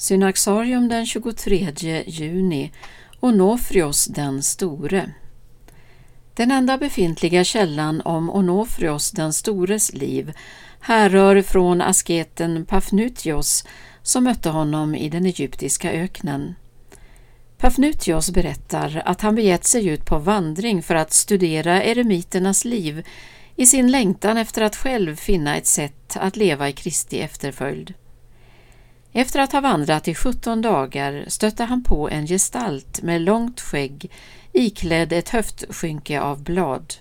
Synaxarium den 23 juni Onofrios den store. Den enda befintliga källan om Onofrios den stores liv härrör från asketen Pafnutios som mötte honom i den egyptiska öknen. Pafnutios berättar att han begett sig ut på vandring för att studera eremiternas liv i sin längtan efter att själv finna ett sätt att leva i Kristi efterföljd. Efter att ha vandrat i 17 dagar stötte han på en gestalt med långt skägg iklädd ett höftskynke av blad.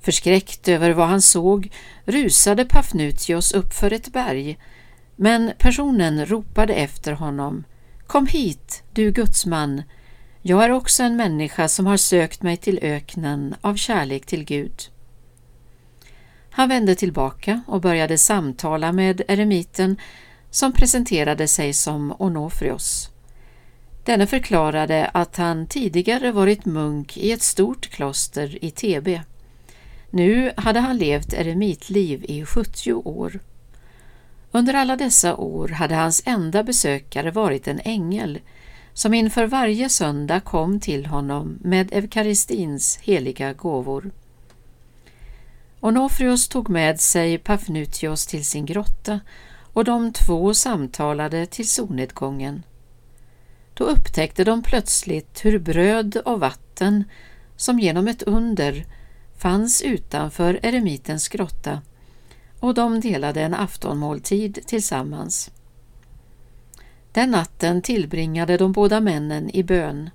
Förskräckt över vad han såg rusade Pafnutios upp för ett berg, men personen ropade efter honom Kom hit, du gudsman, jag är också en människa som har sökt mig till öknen av kärlek till Gud. Han vände tillbaka och började samtala med eremiten som presenterade sig som Onofrios. Denne förklarade att han tidigare varit munk i ett stort kloster i Tebe. Nu hade han levt eremitliv i 70 år. Under alla dessa år hade hans enda besökare varit en ängel som inför varje söndag kom till honom med eukaristins heliga gåvor. Onofrios tog med sig Pafnutios till sin grotta och de två samtalade till solnedgången. Då upptäckte de plötsligt hur bröd och vatten, som genom ett under, fanns utanför eremitens grotta och de delade en aftonmåltid tillsammans. Den natten tillbringade de båda männen i bön.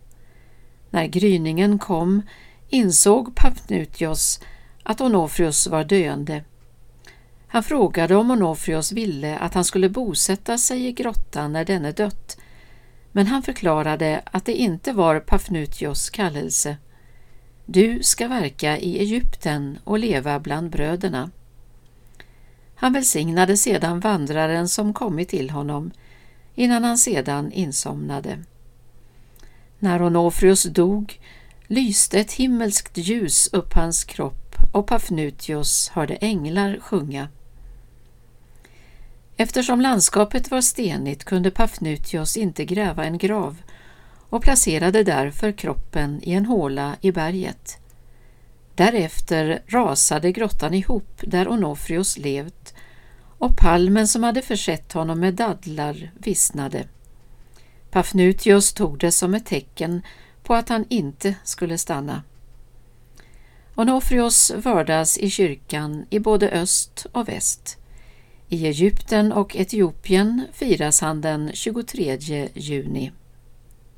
När gryningen kom insåg Papnutios att Onofrius var döende. Han frågade om Onofrios ville att han skulle bosätta sig i grottan när denne dött, men han förklarade att det inte var Pafnutios kallelse. Du ska verka i Egypten och leva bland bröderna. Han välsignade sedan vandraren som kommit till honom, innan han sedan insomnade. När Onofrios dog lyste ett himmelskt ljus upp hans kropp och Pafnutios hörde änglar sjunga. Eftersom landskapet var stenigt kunde Pafnutios inte gräva en grav och placerade därför kroppen i en håla i berget. Därefter rasade grottan ihop där Onofrios levt och palmen som hade försett honom med dadlar vissnade. Pafnutius tog det som ett tecken på att han inte skulle stanna. Onofrios vördas i kyrkan i både öst och väst. I Egypten och Etiopien firas han den 23 juni.